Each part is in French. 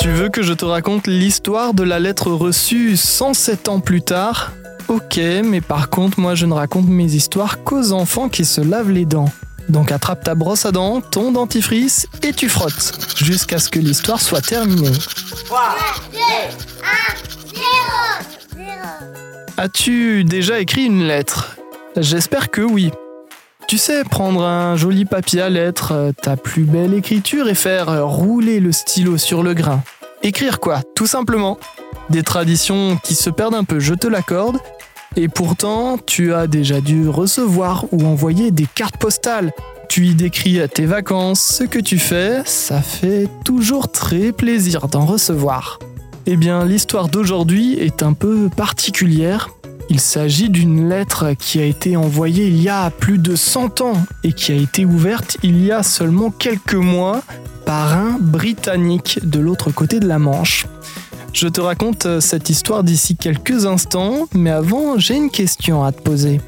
Tu veux que je te raconte l'histoire de la lettre reçue 107 ans plus tard? Ok, mais par contre, moi je ne raconte mes histoires qu'aux enfants qui se lavent les dents. Donc attrape ta brosse à dents, ton dentifrice et tu frottes jusqu'à ce que l'histoire soit terminée. 3, 2, 1, 0, 0. As-tu déjà écrit une lettre? J'espère que oui. Tu sais, prendre un joli papier à lettres, euh, ta plus belle écriture et faire euh, rouler le stylo sur le grain. Écrire quoi Tout simplement. Des traditions qui se perdent un peu, je te l'accorde. Et pourtant, tu as déjà dû recevoir ou envoyer des cartes postales. Tu y décris tes vacances, ce que tu fais, ça fait toujours très plaisir d'en recevoir. Eh bien, l'histoire d'aujourd'hui est un peu particulière. Il s'agit d'une lettre qui a été envoyée il y a plus de 100 ans et qui a été ouverte il y a seulement quelques mois par un Britannique de l'autre côté de la Manche. Je te raconte euh, cette histoire d'ici quelques instants, mais avant, j'ai une question à te poser.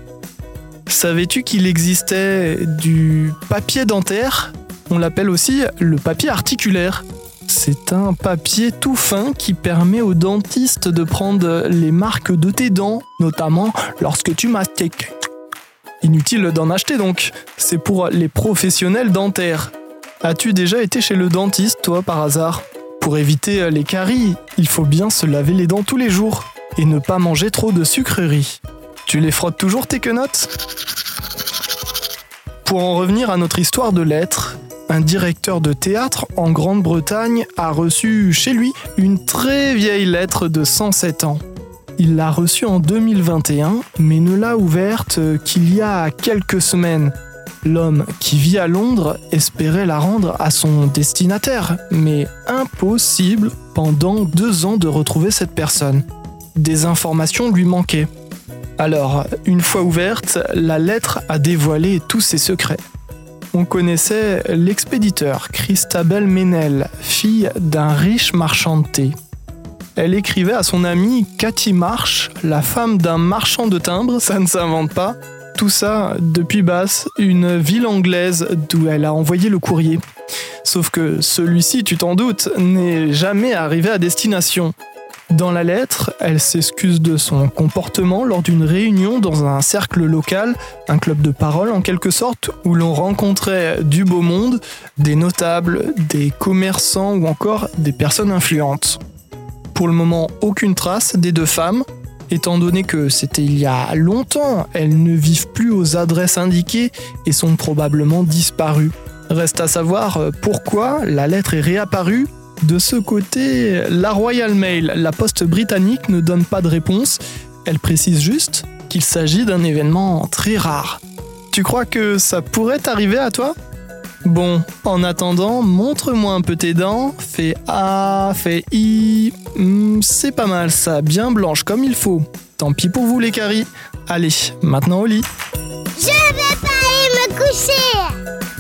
Savais-tu qu'il existait du papier dentaire? On l'appelle aussi le papier articulaire. C'est un papier tout fin qui permet aux dentistes de prendre les marques de tes dents, notamment lorsque tu mastiques. Inutile d'en acheter donc, c'est pour les professionnels dentaires. As-tu déjà été chez le dentiste, toi, par hasard? Pour éviter les caries, il faut bien se laver les dents tous les jours et ne pas manger trop de sucreries. Tu les frottes toujours tes quenottes? Pour en revenir à notre histoire de lettres, un directeur de théâtre en Grande-Bretagne a reçu chez lui une très vieille lettre de 107 ans. Il l'a reçue en 2021, mais ne l'a ouverte qu'il y a quelques semaines. L'homme qui vit à Londres espérait la rendre à son destinataire, mais impossible pendant deux ans de retrouver cette personne. Des informations lui manquaient. Alors, une fois ouverte, la lettre a dévoilé tous ses secrets. On connaissait l'expéditeur Christabel Menel, fille d'un riche marchand de thé. Elle écrivait à son amie Cathy Marsh, la femme d'un marchand de timbres, ça ne s'invente pas. Tout ça depuis Bath, une ville anglaise d'où elle a envoyé le courrier. Sauf que celui-ci, tu t'en doutes, n'est jamais arrivé à destination. Dans la lettre, elle s'excuse de son comportement lors d'une réunion dans un cercle local, un club de parole en quelque sorte, où l'on rencontrait du beau monde, des notables, des commerçants ou encore des personnes influentes. Pour le moment, aucune trace des deux femmes, étant donné que c'était il y a longtemps, elles ne vivent plus aux adresses indiquées et sont probablement disparues. Reste à savoir pourquoi la lettre est réapparue de ce côté, la Royal Mail, la poste britannique, ne donne pas de réponse. Elle précise juste qu'il s'agit d'un événement très rare. Tu crois que ça pourrait t'arriver à toi? Bon, en attendant, montre-moi un peu tes dents. Fais A, fais I. Hmm, c'est pas mal ça, bien blanche comme il faut. Tant pis pour vous les caries. Allez, maintenant au lit. Je pas aller me coucher.